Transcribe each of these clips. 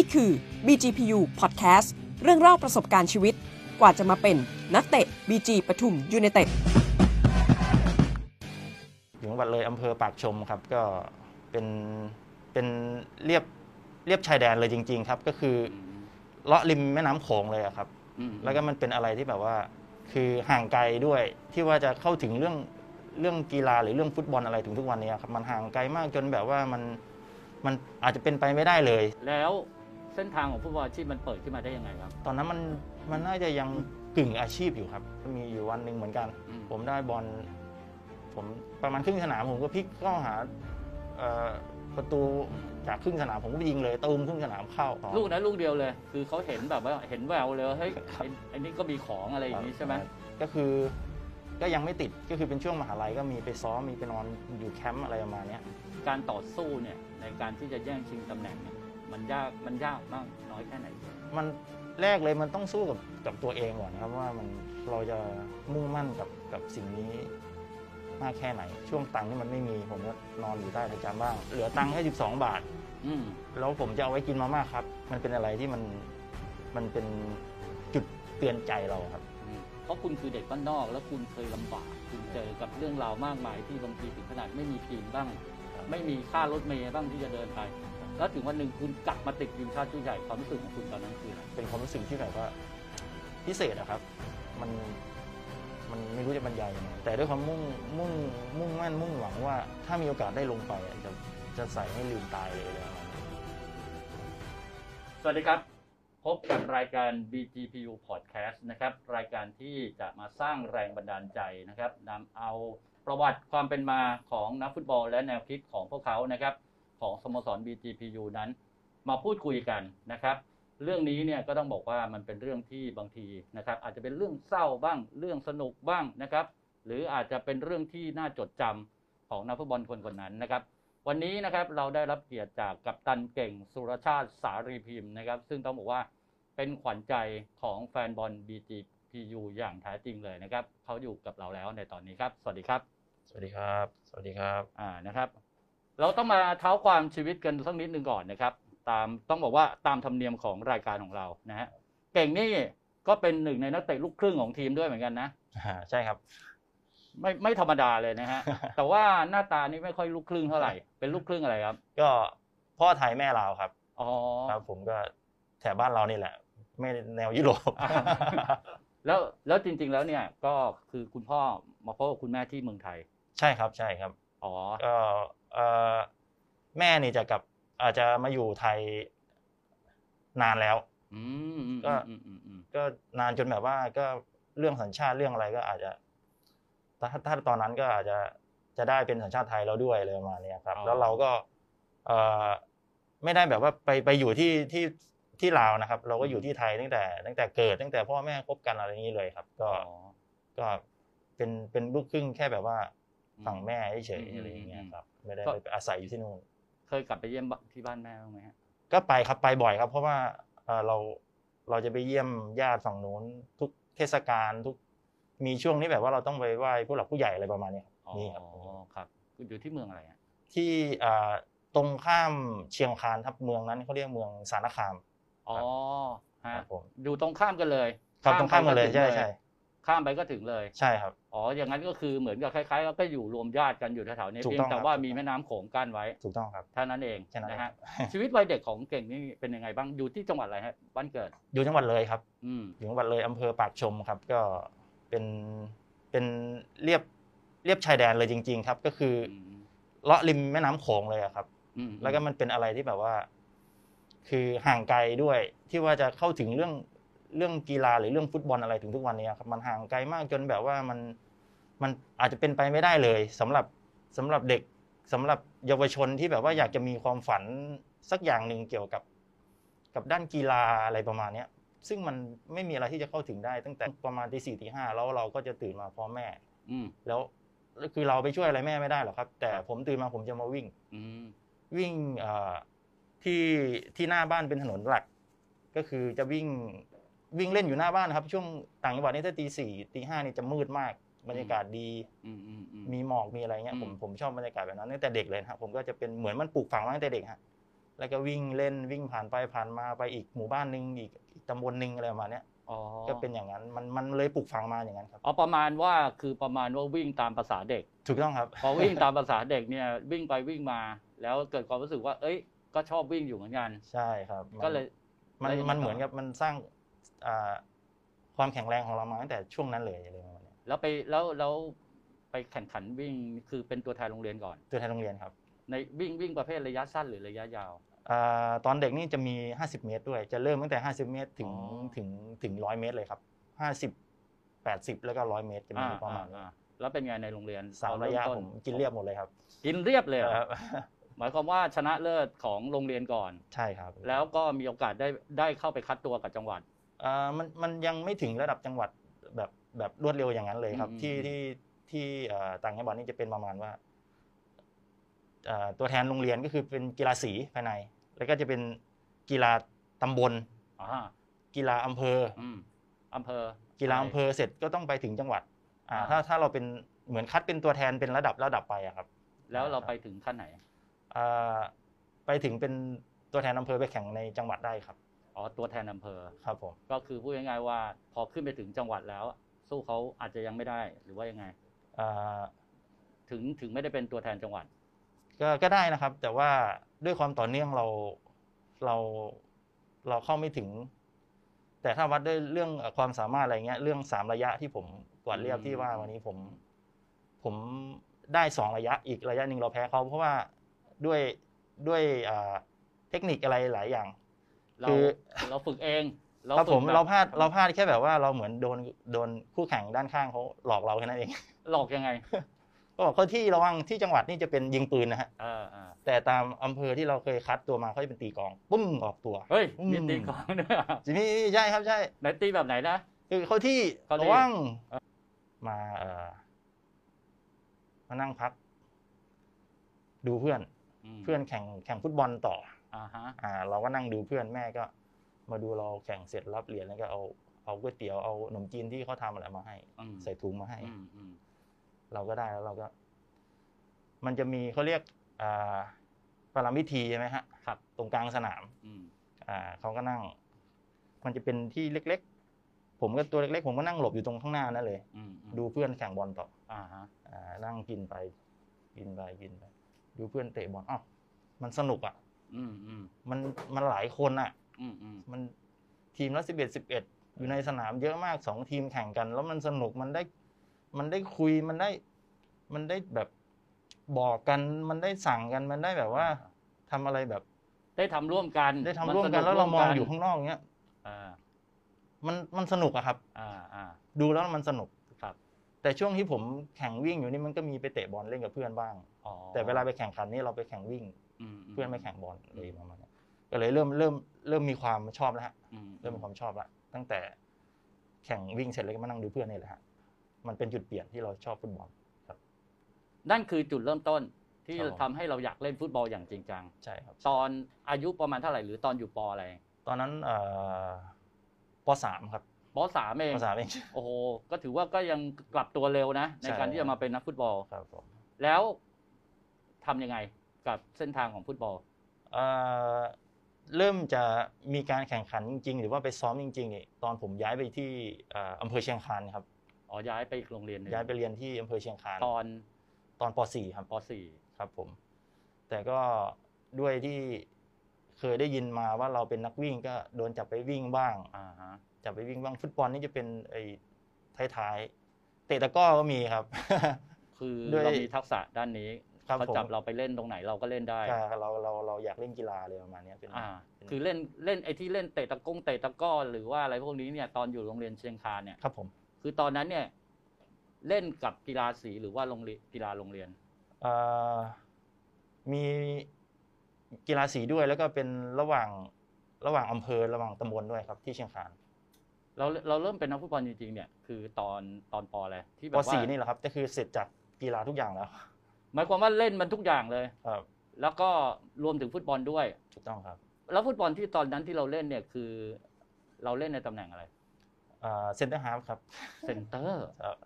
นี่คือ BGPU Podcast เรื่องเล่าประสบการณ์ชีวิต กว่าจะมาเป็นนักเตะ BG ปทุมยูไนเต็ดอยู่จังหวัดเลยอำเภอปากชมครับก็เป็นเป็นเรียบเรียบชายแดนเลยจริง ๆ ครับ ก็คือเลาะริมแม่น้ำโขงเลยอะครับ แล้วก็มันเป็นอะไรที่แบบว่า คือห่างไกลด้วยที่ว่าจะเข้าถึงเรื่องเรื่องกีฬาหรือเรื่องฟุตบอลอะไรถึงทุกวันนี้ครับ มันห่างไกลมากจนแบบว่ามันมันอาจจะเป็นไปไม่ได้เลย แล้ว เส้นทางของฟุตบอลอาชีพมันเปิดขึ้นมาได้ยังไงครับ ตอนนั้นมันมันน่าจะยังกึ่งอาชีพอยู่ครับ มีอยู่วันหนึ่งเหมือนกัน อืม ผมได้บอลผมประมาณครึ่งสนามผมก็พลิกเข้าหาเอ่อประตูจากครึ่งสนามผมก็ไปยิงเลยตูมครึ่งสนามเข้าลูกนั้นลูกเดียวเลย คือเขาเห็นแบบว่าเห็นแววเลยว่าเฮ้ยไอ้ไอ้นี่ก็มีของอะไรอย่างนี้ใช่ไหมก็คือก็ยังไม่ติดก็คือเป็นช่วงมหาลัยก็มีไปซ้อมมีไปนอนอยู่แคมป์อะไรประมาณเนี้ย การต่อสู้เนี่ยในการที่จะแย่งชิงตำแหน่งเนี่ย มันยากมันยากมากน้อยแค่ไหน มันแรกเลยมันต้องสู้กับกับตัวเองก่อนนะครับว่ามันเราจะมุ่งมั่นกับกับสิ่งนี้มากแค่ไหน ช่วงตังค์ที่มันไม่มีผมก็นอนอยู่ใต้ประจำบ้าง เหลือตังค์แค่12 บาท อืมแล้วผมจะเอาไว้กินมาม่าครับ มันเป็นอะไรที่มันมันเป็นจุดเตือนใจเราครับ อืมเพราะคุณคือเด็กบ้านนอก แล้วคุณเคยลำบาก คุณเจอกับเรื่องราวมากมายที่บางทีถึงขนาดไม่มีทีมบ้าง ไม่มีค่ารถเมย์บ้างที่จะเดินไป แล้วถึงวันหนึ่งคุณกลับมาติดทีมชาติชุดใหญ่ความรู้สึกของคุณตอนนั้นคืออะไรเป็นความรู้สึกที่แบบว่าพิเศษอะครับ มันมันไม่รู้จะบรรยายยังไงแต่ด้วยความมุ่งมุ่งมุ่งมั่นมุ่งหวังว่าถ้ามีโอกาสได้ลงไปอะจะจะใส่ให้ลืมตายเลยอะไรประมาณนี้สวัสดีครับ พบกับรายการ BGPU Podcast นะครับรายการที่จะมาสร้างแรงบันดาลใจนะครับนำเอาประวัติความเป็นมาของนักฟุตบอลและแนวคิดของพวกเขานะครับ ของสโมสร BGPU นั้น มาพูดคุยกันนะครับ เรื่องนี้เนี่ยก็ต้องบอกว่ามันเป็นเรื่องที่บางทีนะครับ อาจจะเป็นเรื่องเศร้าบ้าง เรื่องสนุกบ้างนะครับ หรืออาจจะเป็นเรื่องที่น่าจดจำของนักฟุตบอลคนคนนั้นนะครับ วันนี้นะครับเราได้รับเกียรติจากกัปตันเก่งสุรชาติสารีพิมพ์นะครับ ซึ่งต้องบอกว่าเป็นขวัญใจของแฟนบอล BGPU อย่างแท้จริงเลยนะครับเขาอยู่กับเราแล้วในตอนนี้ครับ สวัสดีครับ สวัสดีครับ สวัสดีครับ อ่า นะครับ เราต้องมาเท้าความชีวิตกันสักนิดหนึ่งก่อนนะครับ ตามต้องบอกว่าตามธรรมเนียมของรายการของเรานะฮะเก่งนี่ก็เป็นหนึ่งในนักเตะลูกครึ่งของทีมด้วยเหมือนกันนะอ่าใช่ครับ ไม่ไม่ธรรมดาเลยนะฮะ แต่ว่าหน้าตานี่ไม่ค่อยลูกครึ่งเท่าไหร่เป็นลูกครึ่งอะไรครับก็พ่อไทยแม่ลาวครับอ๋อครับผมก็แถบบ้านเรานี่แหละ ไม่แนวยุโรปอ่าแล้วแล้วจริง ๆ แล้วเนี่ยก็คือคุณพ่อมาพบกับคุณแม่ที่เมืองไทย ใช่ครับใช่ครับอ๋อก็เอ่อ แม่นี่จะกลับอาจจะมาอยู่ไทยนานแล้วอืมอืมก็อืมอืมอืมก็นานจนแบบว่าก็เรื่องสัญชาติเรื่องอะไรก็อาจจะถ้าถ้าตอนนั้นก็อาจจะจะได้เป็นสัญชาติไทยแล้วด้วยอะไรประมาณเนี้ยครับ แล้วเราก็เอ่อไม่ได้แบบว่าไปไปอยู่ที่ที่ที่ลาวนะครับ เราก็อยู่ที่ไทยตั้งแต่ ตั้งแต่เกิดตั้งแต่พ่อแม่คบกันอะไรอย่างนี้เลยครับ ก็อ๋อก็เป็นเป็นลูกครึ่งแค่แบบว่าอืมฝั่งแม่เฉยอืมๆอะไรอย่างเงี้ยอืมครับ ไม่ได้ก็ ไปอาศัยอยู่ที่นู่นเคยกลับไปเยี่ยมที่บ้านแม่บ้างไหมฮะก็ไปครับไปบ่อยครับ เพราะว่าเอ่อเราเราจะไปเยี่ยมญาติฝั่งนู้นทุกเทศกาลทุกมีช่วงนี้แบบว่าเราต้องไปไหว้ผู้หลักผู้ใหญ่อะไรประมาณนี้ครับอ๋อนี่ครับครับคุณอยู่ที่เมืองอะไรฮะที่อ่าตรงข้ามเชียงคานครับเมืองนั้นเขาเรียกเมืองสารคาม อ๋อคฮะรับผม อยู่ตรงข้ามกันเลยครับตรงข้ามกันเลยไปใช่ถึงใช่ ข้ามไปก็ถึงเลย ใช่ครับ อ๋อ อย่างนั้นก็คือเหมือนกับคล้ายๆก็อยู่รวมญาติกันอยู่แถวๆนี้ถูกเพียต้องงแต่ครับว่ามีแม่น้ำโขงกั้นไว้ถูกต้องครับเท่านั้นเองแค่นั้นนะฮะเองชีวิตวัยเด็กของเก่งนี่เป็นยังไงบ้าง อยู่ที่จังหวัดอะไรฮะ บ้านเกิด อยู่จังหวัดเลยครับ อืม อยู่จังหวัดเลยอำเภอปากชมครับ ก็เป็นเป็นเรียบเรียบชายแดนเลยจริง ๆ ครับ ก็คืออมเลาะริมแม่น้ำโขงเลยอะครับ อืมแล้วก็มันเป็นอะไรที่แบบว่า คือห่างไกลด้วยที่ว่าจะเข้าถึงเรื่อง เรื่องกีฬาหรือเรื่องฟุตบอลอะไรถึงทุกวันนี้ครับมันห่างไกลมากจนแบบว่ามันมันอาจจะเป็นไปไม่ได้เลยสำหรับสำหรับเด็กสำหรับเยาวชนที่แบบว่าอยากจะมีความฝันสักอย่างหนึ่งเกี่ยวกับกับด้านกีฬาอะไรประมาณเนี้ยซึ่งมันไม่มีอะไรที่จะเข้าถึงได้ ตั้งแต่ประมาณตีสี่ตีห้าแล้วเราก็จะตื่นมาพร้อมแม่ อืมแล้วคือเราไปช่วยอะไรแม่ไม่ได้หรอกครับ แต่ผมตื่นมาผมจะมาวิ่งอืมวิ่งเอ่อที่ที่หน้าบ้านเป็นถนนหลัก ก็คือจะวิ่ง วิ่งเล่นอยู่หน้าบ้านนะครับ ช่วงต่างจังหวัดนี่ถ้าตีสี่ตีห้านี่จะมืดมากบรรยากาศดีอืมอืมอืมมีหมอกมีอะไรเงี้ยผมอืมผมชอบบรรยากาศแบบนั้นตั้งแต่เด็กเลยนะครับผมก็จะเป็นเหมือนมันปลูกฝังมาตั้งแต่เด็กฮะแล้วก็วิ่งเล่นวิ่งผ่านไปผ่านมาไปอีกหมู่บ้านหนึ่งอีกอีกตำบลหนึ่งอะไรประมาณเนี้ยอ๋อก็เป็นอย่างนั้นมันมันเลยปลูกฝังมาอย่างนั้นครับอ๋อประมาณว่าคือประมาณว่าวิ่งตามภาษาเด็ก ถูกต้องครับ พอวิ่งตามภาษาเด็กเนี่ยวิ่งไปวิ่งมา แล้วเกิดความรู้สึกว่า เอ้ย ก็ชอบวิ่งอยู่เหมือนกันใช่ครับนก็เลยมันแล้วยังไงมันต่อเหมือนกับมันสร้างอ่า ความแข็งแรงของเรามาตั้งแต่ช่วงนั้นเลยอะไรประมาณเนี้ยแล้วไปแล้วแล้วไปแข่งขันวิ่งคือเป็นตัวแทนโรงเรียนก่อน ตัวแทนโรงเรียนครับ ในวิ่งวิ่งประเภทระยะสั้นหรือระยะยาวอ่าตอนเด็กนี่จะมี 50 เมตรด้วย จะเริ่มตั้งแต่ 50 เมตรถึงอ๋อถึงถึง 100 เมตรเลยครับ 50 80 แล้วก็ 100 เมตรจะมีอ่าประมาอ่าณนี้อ่าแล้วเป็นไงในโรงเรียนสามตอนระยะเต้ผมกินเรียบหมดเลยครับ กินเรียบเลยเหรอครับหมายความว่าชนะเลิศของโรงเรียนก่อน ใช่ครับ แล้วก็มีโอกาสได้ได้เข้าไปคัดตัวกับจังหวัด อ่ามันมันยังไม่ถึงระดับจังหวัดแบบแบบรวดเร็วอย่างนั้นเลยครับอืมที่ที่ที่เอ่อต่างจังหวัดนี่จะเป็นประมาณว่าอ่าตัวแทนโรงเรียนก็คือเป็นกีฬาสีภายใน แล้วก็จะเป็นกีฬาตำบลอ่ากีฬาอำเภออืมอำเภอ กีฬาอำเภอเสร็จก็ต้องไปถึงจังหวัดอ่าอ่าถ้าถ้าเราเป็นเหมือนคัดเป็นตัวแทนเป็นระดับระดับไปอะครับ แล้วเราไปถึงขั้นไหนอ่าไปถึงเป็นตัวแทนอำเภอไปแข่งในจังหวัดได้ครับ อ๋อตัวแทนอำเภอ ครับผม ก็คือพูดง่ายๆว่าพอขึ้นไปถึงจังหวัดแล้ว สู้เขาอาจจะยังไม่ได้หรือว่ายังไง อ่า ถึงถึงไม่ได้เป็นตัวแทนจังหวัด ก็ก็ได้นะครับ แต่ว่าด้วยความต่อเนื่องเราเราเราเข้าไม่ถึง แต่ถ้าวัดด้วยเรื่องความสามารถอะไรเงี้ย เรื่องสามระยะที่ผมกวาดเรียบอืมที่ว่าวันนี้ผม ผมได้สองระยะอีกระยะหนึ่งเราแพ้เขาเพราะว่าด้วยด้วยอ่าเทคนิคอะไรหลายอย่าง เราคือ เราฝึกเองครับผมฝึกแบบเราพลาดเราพลาดแค่แบบว่าเราเหมือนโดนโดนคู่แข่งด้านข้างเขาหลอกเราแค่นั้นเอง หลอกยังไง ก็บอกเขาที่ระวังที่จังหวัดนี่จะเป็นยิงปืนนะฮะเออเออแต่ตามอำเภอที่เราเคยคัดตัวมาเขาจะเป็นตีกลองปุ้มออกตัว เฮ้ยอืม มีตีกลองด้วยเหรอจีนี่ใช่ครับใช่ ไหนตีแบบไหนนะ คือเขาที่เขาที่ ระวังมาเอ่อมานั่งพัก ดูเพื่อน มเพื่อนแข่งแข่งฟุตบอลต่อ อ่าฮะอ่า เราก็นั่งดูเพื่อนแม่ก็ มาดูเราแข่งเสร็จรับเหรียญแล้วก็เอาเอาก๋วยเตี๋ยวเอาขนมจีนที่เขาทำอะไรมาให้อืมใส่ถุงมาให้อืมอืมเราก็ได้แล้วเราก็ มันจะมีเขาเรียกอ่าปรามพิธีใช่ไหมฮะครับตรงกลางสนามอืมอ่าเขาก็นั่ง มันจะเป็นที่เล็กๆ ผมก็ตัวเล็กๆ ผมก็นั่งหลบอยู่ตรงข้างหน้านั่นเลยอืมอืมดูเพื่อนแข่งบอลต่อ อ่าฮะอ่านั่งกินไป กินไปกินไป ดูเพื่อนเตะบอลอ้าวมันสนุกอะ อืมอืมมันมันหลายคนอะ อืมอืมมันทีมละสิบเอ็ดสิบเอ็ดอยู่ในสนามเยอะมากสองทีมแข่งกัน แล้วมันสนุกมันได้ มันได้คุยมันได้ มันได้แบบบอกกันมันได้สั่งกันมันได้แบบว่าทำอะไรแบบ ได้ทำร่วมกันได้ทำร่วมกันแล้วเรามองอยู่ข้างนอกเนี้ยอ่ามันมันสนุกอะครับ อ่าอ่า ดูแล้วมันสนุกครับ แต่ช่วงที่ผมแข่งวิ่งอยู่นี่มันก็มีไปเตะบอลเล่นกับเพื่อนบ้าง อ๋อแต่เวลาไปแข่งขันนี่เราไปแข่งวิ่งม เพื่อนไม่แข่งบอลอะไรประมาณเนี้ยก็เลยเริ่มเริ่มเริ่มมีความชอบแล้วฮะอืเริ่มมีความชอบละตั้งแต่แข่งวิ่งเสร็จแล้วก็มานั่งดูเพื่อนนี่แหละฮะมันเป็นจุดเปลี่ยนที่เราชอบฟุตบอลนั่นคือจุดเริ่มต้นที่ครับผมทำให้เราอยากเล่นฟุตบอลอย่างจริงจังใช่ครับ ตอนอายุประมาณเท่าไหร่หรือตอนอยู่ปออะไร ตอนนั้นเอ่อปสามครับปสามเองปสามเองโอ้โหก็ถือว่าก็ยังกลับตัวเร็วนะ ในใช่การที่จะมาเป็นนักฟุตบอลครับผมแล้วทำยังไง กับเส้นทางของฟุตบอลเอ่อเริ่มจะมีการแข่งขันจริง ๆ หรือว่าไปซ้อมจริงๆนี่ตอนผมย้ายไปที่เอ่ออำเภอเชียงคานครับอ๋อย้ายไปอีกโรงเรียนหนึงย้ายไปเรียนที่อำเภอเชียงคานตอนตอนป .4 ครับปสี่ครับผม แต่ก็ด้วยที่เคยได้ยินมาว่าเราเป็นนักวิ่งก็โดนจับไปวิ่งบ้างอ่าฮะจับไปวิ่งบ้างฟุตบอลนี่จะเป็นไอ้ท้ายๆเตะตะกร้อก็มีครับ คือด้วยเรามีทักษะด้านนี้ ครับเขาผมจับเราไปเล่นตรงไหนเราก็เล่นได้ใช่เราเราเราอยากเล่นกีฬาเลยประมาณเนี้ยเป็น อ่า เป็น คือเล่นเล่นไอ้ที่เล่นเตะตะกงเตะตะกร้อหรือว่าอะไรพวกนี้เนี่ยตอนอยู่โรงเรียนเชียงคานเนี่ย ครับผมคือตอนนั้นเนี่ย เล่นกับกีฬาสีหรือว่าโรงเรียนกีฬาโรงเรียน เอ่อมีกีฬาสีด้วยแล้วก็เป็นระหว่างระหว่างอำเภอระหว่างตำบลด้วยครับที่เชียงคานเราเราเริ่มเป็นนักฟุตบอลจริงๆเนี่ย คือตอนตอนปออะไรที่แบปบว่า สี่นี่แหละครับก็คือเสร็จจากกีฬาทุกอย่างแล้ว หมายความว่าเล่นมันทุกอย่างเลย ครับ แล้วก็รวมถึงฟุตบอลด้วย ถูกต้องครับแล้วฟุตบอลที่ตอนนั้นที่เราเล่นเนี่ยคือ เราเล่นในตำแหน่งอะไร center half ครับ center ครับ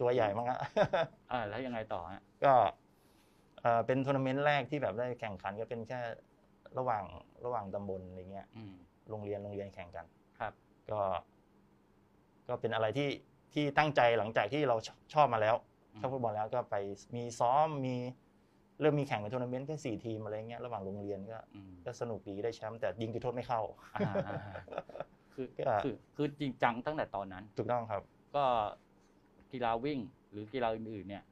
ตัวใหญ่มากฮะอ่าแล้วยังไงต่อฮะก็เอ่อเป็นทัวร์นาเมนต์แรกที่แบบได้แข่งขันก็เป็นแค่ระหว่างระหว่างตำบลอะไรเงี้ยอืมโรงเรียนโรงเรียนแข่งกัน ครับ ก็ ก็เป็นอะไรที่ที่ตั้งใจหลังจากที่เราชอบมาแล้ว อืมชอบฟุตบอลแล้วก็ไปมีซ้อมมีเริ่มมีแข่งในทัวร์นาเมนต์แค่สี่ทีมอะไรเงี้ยระหว่างโรงเรียนก็อืมก็สนุกดีได้แชมป์แต่ยิงจุดโทษไม่เข้าอ่าอ่าอ่าคือก็คือคือจริงจังตั้งแต่ตอนนั้น ถูกต้องครับ ก็กีฬาวิ่งหรือกีฬาอื่นๆเนี่ย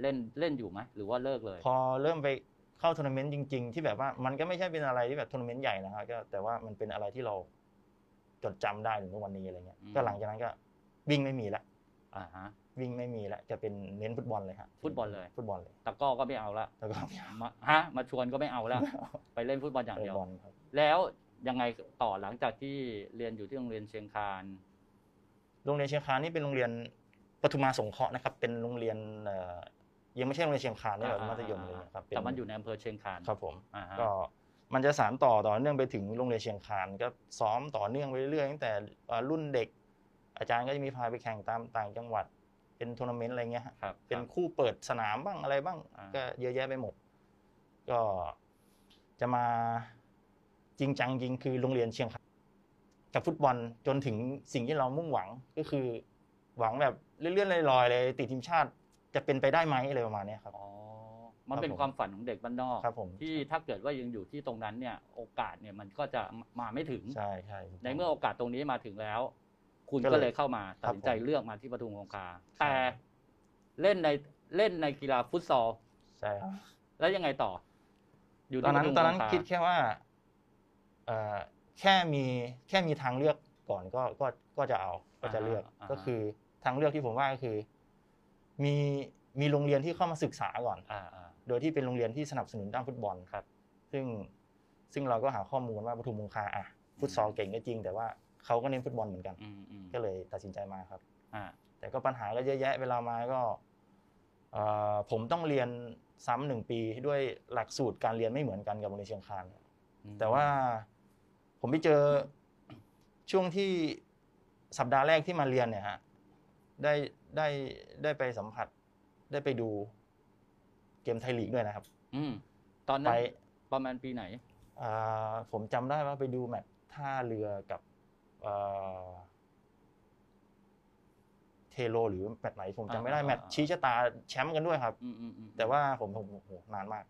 เล่นเล่นอยู่ไหมหรือว่าเลิกเลย พอเริ่มไปเข้าทัวร์นาเมนต์จริง ๆ ที่แบบว่ามันก็ไม่ใช่เป็นอะไรที่แบบทัวร์นาเมนต์ใหญ่นะครับก็แต่ว่ามันเป็นอะไรที่เราจดจำได้ถึงทุกวันนี้อะไรเงี้ยอืมก็หลังจากนั้นก็วิ่งไม่มีละอ่าฮะ วิ่งไม่มีละจะเป็นเน้นฟุตบอลเลยครับฟุตบอลเลยฟุตบอลเลยตะกร้อก็ไม่เอาละแล้วก็มาฮะมาชวนก็ไม่เอาแล้วไปเล่นฟุตบอลอย่างเตะเดียวบอลครับแล้วยังไงต่อหลังจากที่เรียนอยู่ที่โรงเรียนเชียงคานโรงเรียนเชียงคานนี่เป็นโรงเรียนปทุมมาสงเคราะห์นะครับ เป็นโรงเรียนเอ่อยังไม่ใช่โรงเรียนเชียงคานนี่แบบมัธยมเลยนะครับเป็แต่มันอยู่ในอำเภอเชียงคานครับผมอ่าฮะก็มันจะสานต่อต่อเนื่องไปถึงโรงเรียนเชียงคานก็ซ้อมต่อเนื่องไปเรื่อยๆตั้งแต่เอ่อรุ่นเด็ก อาจารย์ก็จะมีพาไปแข่งตามต่างจังหวัด เป็นทัวร์นาเมนต์อะไรเงี้ยฮะครับเป็นครับคู่เปิดสนามบ้างอะไรบ้าง อ่า ก็เยอะแยะไปหมด ก็จะมาจริงจังจริงคือโรงเรียนเชียงคานกับฟุตบอลจนถึงสิ่งที่เรามุ่งหวังก็คือ หวังแบบเลื่อนๆลอยๆเลยติดทีมชาติจะเป็นไปได้ไหมอะไรประมาณเนี้ยครับ อ๋อมันเป็นครับผม ความฝันของเด็กบ้านนอก ครับผมที่ถ้าเกิดว่ายังอยู่ที่ตรงนั้นเนี่ยโอกาสเนี่ยมันก็จะมาไม่ถึง ใช่ใช่ถูกต้งในเมื่อโอกาสตรงนี้มาถึงแล้ว คุณก็ก็เลยเลยเข้ามาตัดสินใจครับผมเลือกมาที่ปทุมคงคาใช่แต่เล่นในเล่นในกีฬาฟุตซอลใช่ครับแล้วยังไงต่อ อยู่ตอนที่นั้นปทุมตอนนั้นงาคิดแค่ว่าเอ่อแค่มีแค่มีทางเลือกก่อนก็ก็ก็จะเอาก็จะเลือกก็คือทางเลือกที่ผมว่าก็คือ มีมีโรงเรียนที่เข้ามาศึกษาก่อนอ่าอ่าโดยที่เป็นโรงเรียนที่สนับสนุนด้านฟุตบอลครับ ซึ่งซึ่งเราก็หาข้อมูลว่าปทุมมงคาอะฟุตซอลเก่งก็จริง แต่ว่า เขาก็เน้นฟุตบอลเหมือนกันอืมอืมก็เลยตัดสินใจมาครับอ่าแต่ก็ปัญหาก็เยอะแยะเวลามาก็เอ่อผมต้องเรียนซ้ำหนึ่งปีด้วยหลักสูตรการเรียนไม่เหมือนกันกับโรงเรียนเชียงคานอืมแต่ว่าผมไปเจอช่วงที่สัปดาห์แรกที่มาเรียนเนี่ยฮะได้ได้ได้ไปสัมผัสได้ไปดูเกมไทยลีกด้วยนะครับ อืมตอนนั้ไปนประมาณปีไหนอ่าผมจำได้ว่าไปดูแมตช์ท่าเรือกับ เอ่อเทโลหรือแมตช์ไหนผมจำไม่ได้อ่าแมตช์ชี้ชะตาแชมป์กันด้วยครับอืมอืมอืมแต่ว่าผมผมโอ้โหนานมาก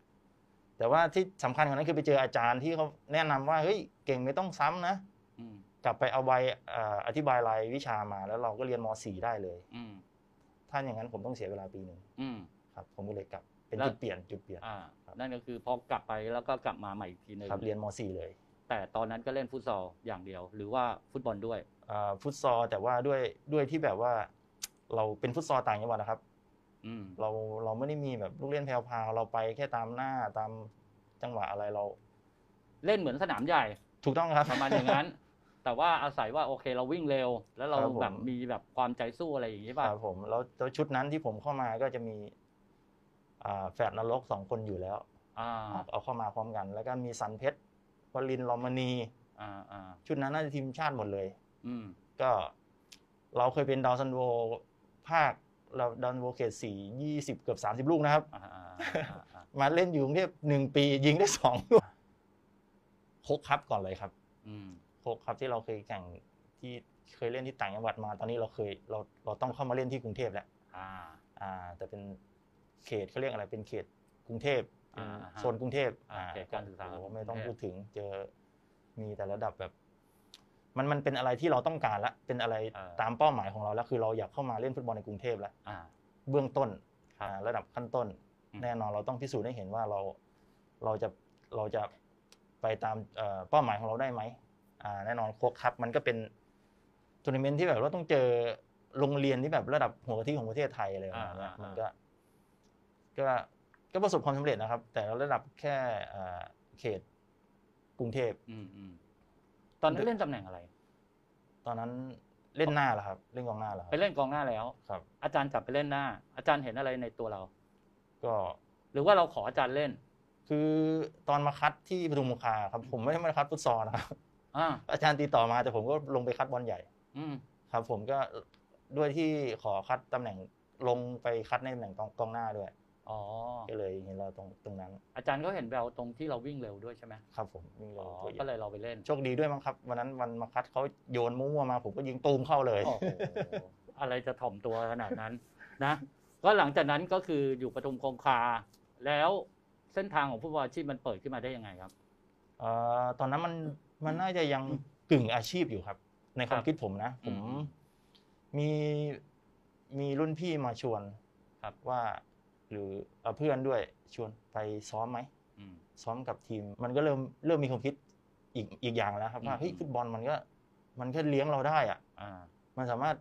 แต่ว่าที่สำคัญกว่านั้นคือไปเจออาจารย์ที่เขาแนะนำว่าเฮ้ยเก่งไม่ต้องซ้ำนะอืมกลับไปเอาใบเอ่ออธิบายรายวิชามา แล้วเราก็เรียนม .4 ได้เลยอืมถ้าอย่างนั้นผมต้องเสียเวลาปีหนึ่งอืมครับ ผมก็เลยกลับเป็นแล้วจุดเปลี่ยนจุดเปลี่ยนอ่าครับนั่นก็คือพอกลับไปแล้วก็กลับมาใหม่อีกทีหนึ่งครับเรียนม .4 เลย แต่ตอนนั้นก็เล่นฟุตซอลอย่างเดียว หรือว่าฟุตบอลด้วยอ่าฟุตซอลแต่ว่าด้วยด้วยที่แบบว่า เราเป็นฟุตซอลต่างจังหวัดนะครับอืมเราเราไม่ได้มีแบบลูกเล่นแพรวๆเราไปแค่ตามหน้าตามจังหวะอะไรเรา เล่นเหมือนสนามใหญ่ ถูกต้องครับประมาณอย่างนั้น แต่ว่าอาศัยว่าโอเคเราวิ่งเร็ว แล้วเราครับผมแบบมีแบบความใจสู้อะไรอย่างนี้คป่ะรับผมแล้วแล้วชุดนั้นที่ผมเข้ามาก็จะมีอ่าแฝดนรกสองคนอยู่แล้วอ่าเอาเข้ามาพร้อมกัน แล้วก็มีสันเพชร วลินทร์ลอมณีอ่าอ่าชุดนั้นน่าจะทีมชาติหมดเลยอืมก็เราเคยเป็นดาวซันโวภาคเราดาวซันโวเขตสี่ยี่สิบเกือบสามสิบลูกนะครับอ่าอ่าอ่าอ่ามาเล่นอยู่กรุงเทพหนึ่งปียิงได้สองลูกโคกครับก่อนเลยครับอืมโคกครับที่เราเคยแข่งที่เคยเล่นที่ต่างจังหวัดมา ตอนนี้เราเคยเราเราต้องเข้ามาเล่นที่กรุงเทพแล้วอ่าอ่าแต่เป็นเขตเขาเรียกอะไรเป็นเขตกรุงเทพเป็นอ่าฮะ โซนกรุงเทพอ่าเขตการศึกษาโอ้โหของกรุงเทพไม่ต้องพูดถึงเจอมีแต่ระดับแบบ มันมันเป็นอะไรที่เราต้องการละเป็นอะไรตามเป้าหมายของเราแล้วคือเราอยากเข้ามาเล่นฟุตบอลในกรุงเทพแล้วอ่าเบื้องต้นครับอ่าระดับขั้นต้นอืมแน่นอนเราต้องพิสูจน์ให้เห็นว่าเราเราจะเราจะไปตามเอ่อเป้าหมายของเราได้ไหมอ่าแน่นอน Coke Cup มันก็เป็นทัวร์นาเมนต์ที่แบบว่าต้องเจอโรงเรียนที่แบบระดับหัวกะทิของประเทศไทยอะไรประมาณเนี้ยอ่าอ่ามันก็ ก็ ก็ประสบความสำเร็จนะครับ แต่ระดับแค่อ่าเขตกรุงเทพอืมอืมตอนนั้นเล่นตำแหน่งอะไร ตอนนั้นเล่นหน้าแล้วครับ เล่นกองหน้าแล้วคไปรับเล่นกองหน้าแล้วครับ อาจารย์จับไปเล่นหน้า อาจารย์เห็นอะไรในตัวเรา ก็ หรือว่าเราขออาจารย์เล่น คือตอนมาคัดที่ปทุมคงคาครับ ผมไม่ได้มาคัดฟุตซอลนะครับอ่าอาจารย์ติดต่อมาแต่ผมก็ลงไปคัดบอลใหญ่ อืมครับ ผมก็ด้วยที่ขอคัดตำแหน่งลงไปคัดในตำแหน่งกองกองหน้าด้วย อ๋อก็เลยเห็นเราตรงตรงนั้น อาจารย์ก็เห็นแววตรงที่เราวิ่งเร็วด้วยใช่ไหมครับผมวิ่งเร็อ๋วอตัวใหญ่ก็เลยเราไปเล่นโชคดีด้วยมั้งครับวันนั้นวันมาคัดเขาโยนมั่วๆมา ผมก็ยิงตูมเข้าเลยโอ้โหอะไรจะถ่อมตัวขนาดนั้นนะ ก็หลังจากนั้นก็คืออยู่ปทุมคงคา แล้วเส้นทางของฟุตบอลอาชีพมันเปิดขึ้นมาได้ยังไงครับเอ่อตอนนั้นมันมันน่าจะยังกึ่งอาชีพอยู่ครับ ในความครับคิดผมนะผมอืมมีมีรุ่นพี่มาชวนครับว่า หรือเอ่อเพื่อนด้วยชวนไปซ้อมไหมอืมซ้อมกับทีม มันก็เริ่มเริ่มมีความคิดอีกอีกอย่างแล้วครับว่าอืมเฮ้ยฟุตบอลมันก็ มันก็เลี้ยงเราได้อะอ่ามันสามารถ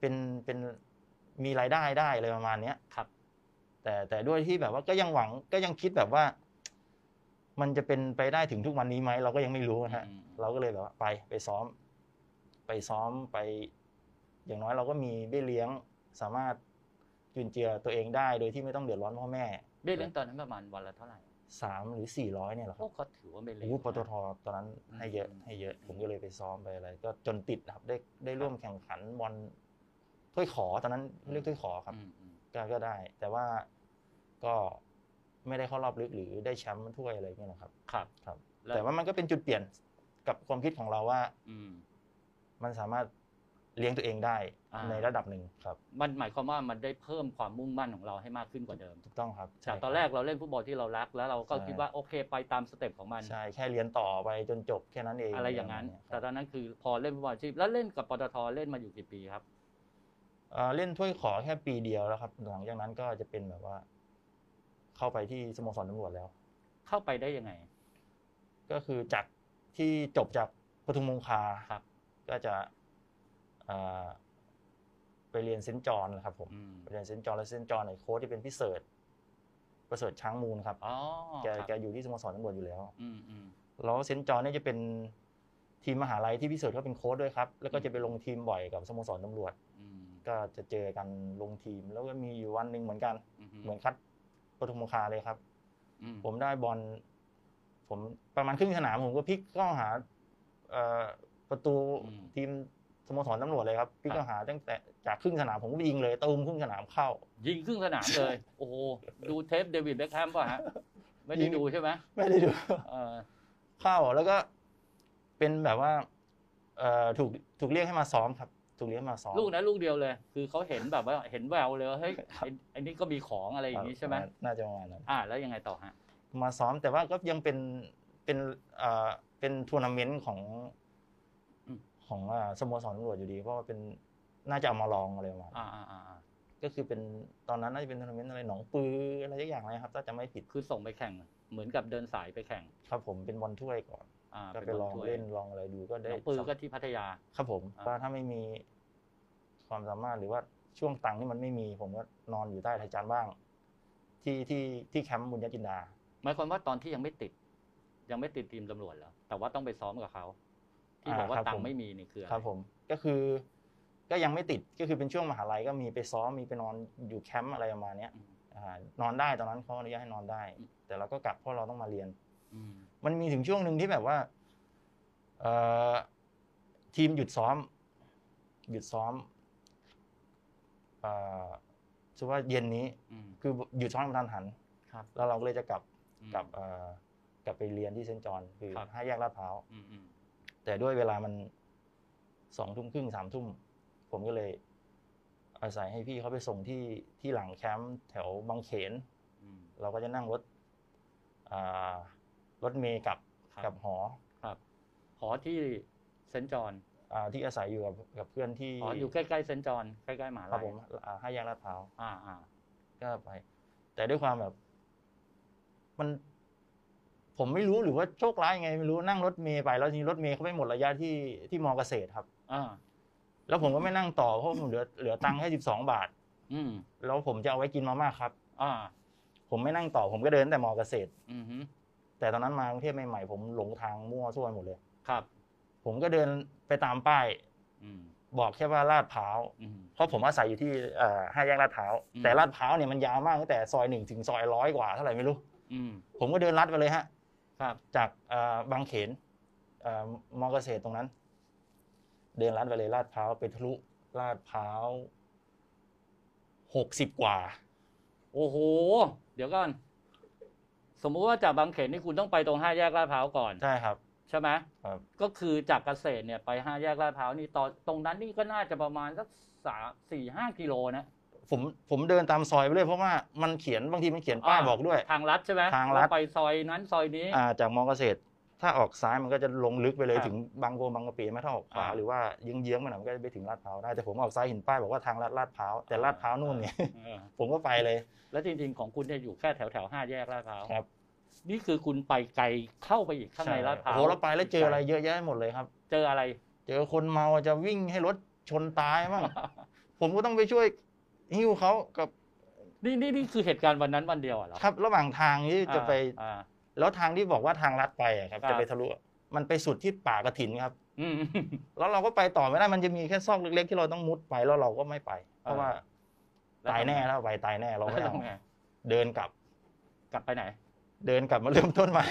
เป็นเป็นมีรายได้ได้อะไรประมาณเนี้ยครับ แต่แต่ด้วยที่แบบว่าก็ยังหวังก็ยังคิดแบบว่า มันจะเป็นไปได้ถึงทุกวันนี้ไหมเราก็ยังไม่รู้นะฮะอืมเราก็เลยแบบว่าไปไปซ้อม ไปซ้อมไป อย่างน้อยเราก็มีเบี้ยเลี้ยงสามารถ จุนเจือตัวเองได้โดยที่ไม่ต้องเดือดร้อนพ่อแม่เบี้ยเลี้ยงตอนนั้นประมาณวันละเท่าไหร่สามหรือสี่ร้อยเนี่ยแหละคโอ้รับก็ถือว่าไม่เล็กโอ้โหปตนะทตอนนั้นให้เยอะอืมให้เยอะ ผมก็เลยไปซ้อมไปอะไร ก็จนติดนะครับได้ได้ร่วมแข่งขันบอลถ้วยขอตอนนั้นเรียกถ้วยขอครับอืมอืมก็ก็ได้ แต่ว่าก็ไม่ได้เข้ารอบลึกหรือได้แชมป์ถ้วยอะไรเงี้ยนะครับ ครับครับล้วแต่ว่ามันก็เป็นจุดเปลี่ยนกับความคิดของเราว่า อืมมันสามารถ เลี้ยงตัวเองได้อ่าในระดับหนึ่งครับ มันหมายความว่ามันได้เพิ่มความมุ่งมั่นของเราให้มากขึ้นกว่าเดิมถูกต้องครับจากใช่ตอนแรกเราเล่นฟุตบอลที่เรารัก แล้วเราก็ใช่คิดว่าโอเคไปตามสเต็ปของมันใช่แค่เรียนต่อไปจนจบแค่นั้นเองอะไรอย่างนั้นปะมณแต่เยตอนนั้นคือพอเล่นฟุตบอลอาชีพแล้วเล่นกับปตทเล่นมาอยู่กี่ปีครับเอ่อเล่นถ้วย ขแค่ปีเดียวแล้วครับ หลังจากนั้นก็จะเป็นแบบว่า เข้าไปที่สโมสรตำรวจแล้ว เข้าไปได้ยังไง ก็คือจากที่จบจากปทุมคงคาครับ ก็จะเอ่อ ไปเรียนเซนต์จอห์นนะครับผมอืมไปเรียนเซนต์จอห์นแล้วเซนต์จอห์นไอ้โค้ชที่เป็นพี่เสริฐประเสริฐช้างมูลครับอ๋อแกครับแกอยู่ที่สโมสรตำรวจอยู่แล้วอืมอืมแล้วเซนต์จอห์นเนี่ยจะเป็นทีมมหาลัยที่พี่เสิร์ชเขาเป็นโค้ชด้วยครับ แล้วก็จะไปลงทีมบ่อยกับสโมสรตำรวจอืมก็จะเจอกันลงทีม แล้วก็มีอยู่วันหนึ่งเหมือนกันอืมเหมือนคัดปทุมมงคาเลยครับอืมผมได้บอลผมประมาณครึ่งสนามผมก็พลิกเข้าหาเอ่อประตูทีม สโมสรตำรวจเลยครับพลิกเข้าหาตั้งแต่จากครึ่งสนามผมก็ยิงเลยตูมครึ่งสนามเข้า ยิงครึ่งสนามเลย โอ้โหดูเทปเดวิดเบคแฮมป่ะฮะไม่ได้ดูใช่ไหมไม่ได้ดูเออเข้าแล้วก็เป็นแบบว่าเอ่อถูกถูกเรียกให้มาซ้อมครับ ถูกเรียกให้มาซ้อมลูกนั้นลูกเดียวเลย คือเขาเห็นแบบว่าเห็นแววเลยว่าเฮ้ยไอ้ไอ้นี่ก็มีของอะไรอย่างนี้ใช่ไหมน่าจะประมาณนั้นอ่าแล้วยังไงต่อฮะมาซ้อมแต่ว่าก็ยังเป็นเป็นเอ่อเป็นทัวร์นาเมนต์ของอืม ของอ่าสโมสรตำรวจอยู่ดี เพราะว่าเป็นน่าจะเอามาลองอะไรประมาณนั้นอ่าอ่าอ่าอ่าก็คือเป็นตอนนั้นน่าจะเป็นทัวร์นาเมนต์อะไรหนองปืออะไรสักอย่างนะครับถ้าจะไม่ผิดคือส่งไปแข่ง เหมือนกับเดินสายไปแข่ง ครับผมเป็นบอลถ้วยก่อนอ่าก็ไปป็นลองถ้วยเล่นลองอะไรดูก็หได้นองปือก็ที่พัทยา ครับผมอ่าว่าถ้าไม่มีความสามารถหรือว่าช่วงตังค์ที่มันไม่มี ผมก็นอนอยู่ใต้ไทยจานบ้าง ที่ที่ที่แคมป์บุญญจินดาหมายความว่าตอนที่ยังไม่ติด ยังไม่ติดทีมตำรวจแล้วแต่ว่าต้องไปซ้อมกับเขา ที่บอกว่าอ่าครับตังผมค์ไม่มีนี่คืออะไรครับผมก็คือ ก็ยังไม่ติดก็คือเป็นช่วงมหาลัยก็มีไปซ้อมมีไปนอนอยู่แคมป์อะไรประมาณเนี้ยอืมอ่านอนได้ตอนนั้นเขาอนุญาตให้นอนได้อืมแต่เราก็กลับเพราะเราต้องมาเรียนอืมมันมีถึงช่วงหนึ่งที่แบบว่าเอ่อทีมหยุดซ้อม หยุดซ้อมเอ่อชื่อว่าเย็นนี้อืมคือหยุดซ้อมกระทันหันครับแล้วเราก็เลยจะกลับอืมกลับเอ่อกลับไปเรียนที่เซนต์จอห์นคือครับห้าแยกลาดพร้าวอืมอืม แต่ด้วยเวลามันสองทุ่มครึ่งสามทุ่ม ผมก็เลย อาศัยให้พี่เขาไปส่งที่ที่หลังแคมป์แถวบางเขนอืมเราก็จะนั่งรถอ่ารถเมย์กลับครับกับหอครับ หอที่เซนต์จอห์นอ่าที่อาศัยอยู่กับกับเพื่อนที่อ๋ออยู่ใกล้ๆเซนต์จอห์นใกล้ๆหมหาครับลัยผมอ่าห้าแยกลาดพร้าวอ่าอ่าก็ไป แต่ด้วยความแบบ มัน ผมไม่รู้หรือว่าโชคร้ายยังไงไม่รู้นั่งรถเมย์ไปแล้วทีนี้รถเมย์เขาไม่หมดระยะที่ที่มอเกษตรครับ อ่า แล้วผมก็ไม่นั่งต่อเพราะผมเหลือเหลือตังค์แค่สิบสองบาท อืม แล้วผมจะเอาไว้กินมาม่าครับ อ่า ผมไม่นั่งต่อผมก็เดินแต่มอเกษตร อืมฮึแต่ตอนนั้นมากรุงเทพใหม่ๆผมหลงทางมั่วซั่วหมดเลย ครับ ผมก็เดินไปตามป้าย อืม บอกแค่ว่าลาดพร้าวอืม เพราะผมอาศัยอยู่ที่เอ่อห้าแยกลาดพร้าวอืม แต่ลาดพร้าวเนี่ยมันยาวมากตั้งแต่ซอยหนึ่งถึงซอยร้อยกว่าเท่าไหร่ไม่รู้ อืม ผมก็เดินลัดไปเลยฮะ ครับจากเอ่อบางเขนเอ่อมอเกษตรตรงนั้น เดินลัดไปเลยลาดพร้าวไปทะลุลาดพร้าวหกสิบกว่า โอ้โห เดี๋ยวก่อน สมมุติว่าจากบางเขนนี่คุณต้องไปตรงห้าแยกลาดพร้าวก่อนใช่ครับ ใช่ไหมครับ ก็คือจากเกษตรเนี่ยไปห้าแยกลาดพร้าวนี่ตอนตรงนั้นนี่ก็น่าจะประมาณสักสามสี่ห้ากิโลนะ ผมผมเดินตามซอยไปเลยเพราะว่ามันเขียนบางทีมันเขียนป้ายบอกด้วย ทางลัดใช่ไหมทางลัดว่ไปซอยนั้นซอยนี้อ่าจากมอเกษตร ถ้าออกซ้ายมันก็จะลงลึกไปเลยครับถึงบางโพบางกะปิไหมถ้าออกขวาอ่าหรือว่าเยื้องๆไปหน่อยมันก็จะไปถึงลาดพร้าวได้แต่ผมออกซ้ายเห็นป้ายบอกว่าทางลาดลาดพร้าวแต่ลาดพร้าวนู่นเนี่ยเออผมก็ไปเลย แล้วจริงๆของคุณเนี่ยอยู่แค่แถวแถวๆห้าแยกลาดพร้าวครับนี่คือคุณไปไกลเข้าไปอีกข้างในลาดพร้าวโอ้โหเราไปแล้วเจออะไรเยอะแยะหมดเลยครับ เจออะไร เจอคนเมาจะวิ่งให้รถชนตายมั่งผมก็ต้องไปช่วย หิ้วเขากับนี่นี่นี่คือเหตุการณ์วันนั้นวันเดียวอะเหรอครับระหว่างทางที่จะไป อ่า แล้วทางที่บอกว่าทางลัดไปอะครับ ครับ จะไปทะลุมันไปสุดที่ป่ากระถินครับ อืม แล้วเราก็ไปต่อไม่ได้มันจะมีแค่ซอกเล็กๆที่เราต้องมุดไปแล้วเราก็ไม่ไป เพราะว่าแล้วตายแน่แล้วไปตายแน่เราแล้วไม่เอาทำไงเดินกลับ กลับไปไหน เดินกลับมาเริ่มต้นใหม่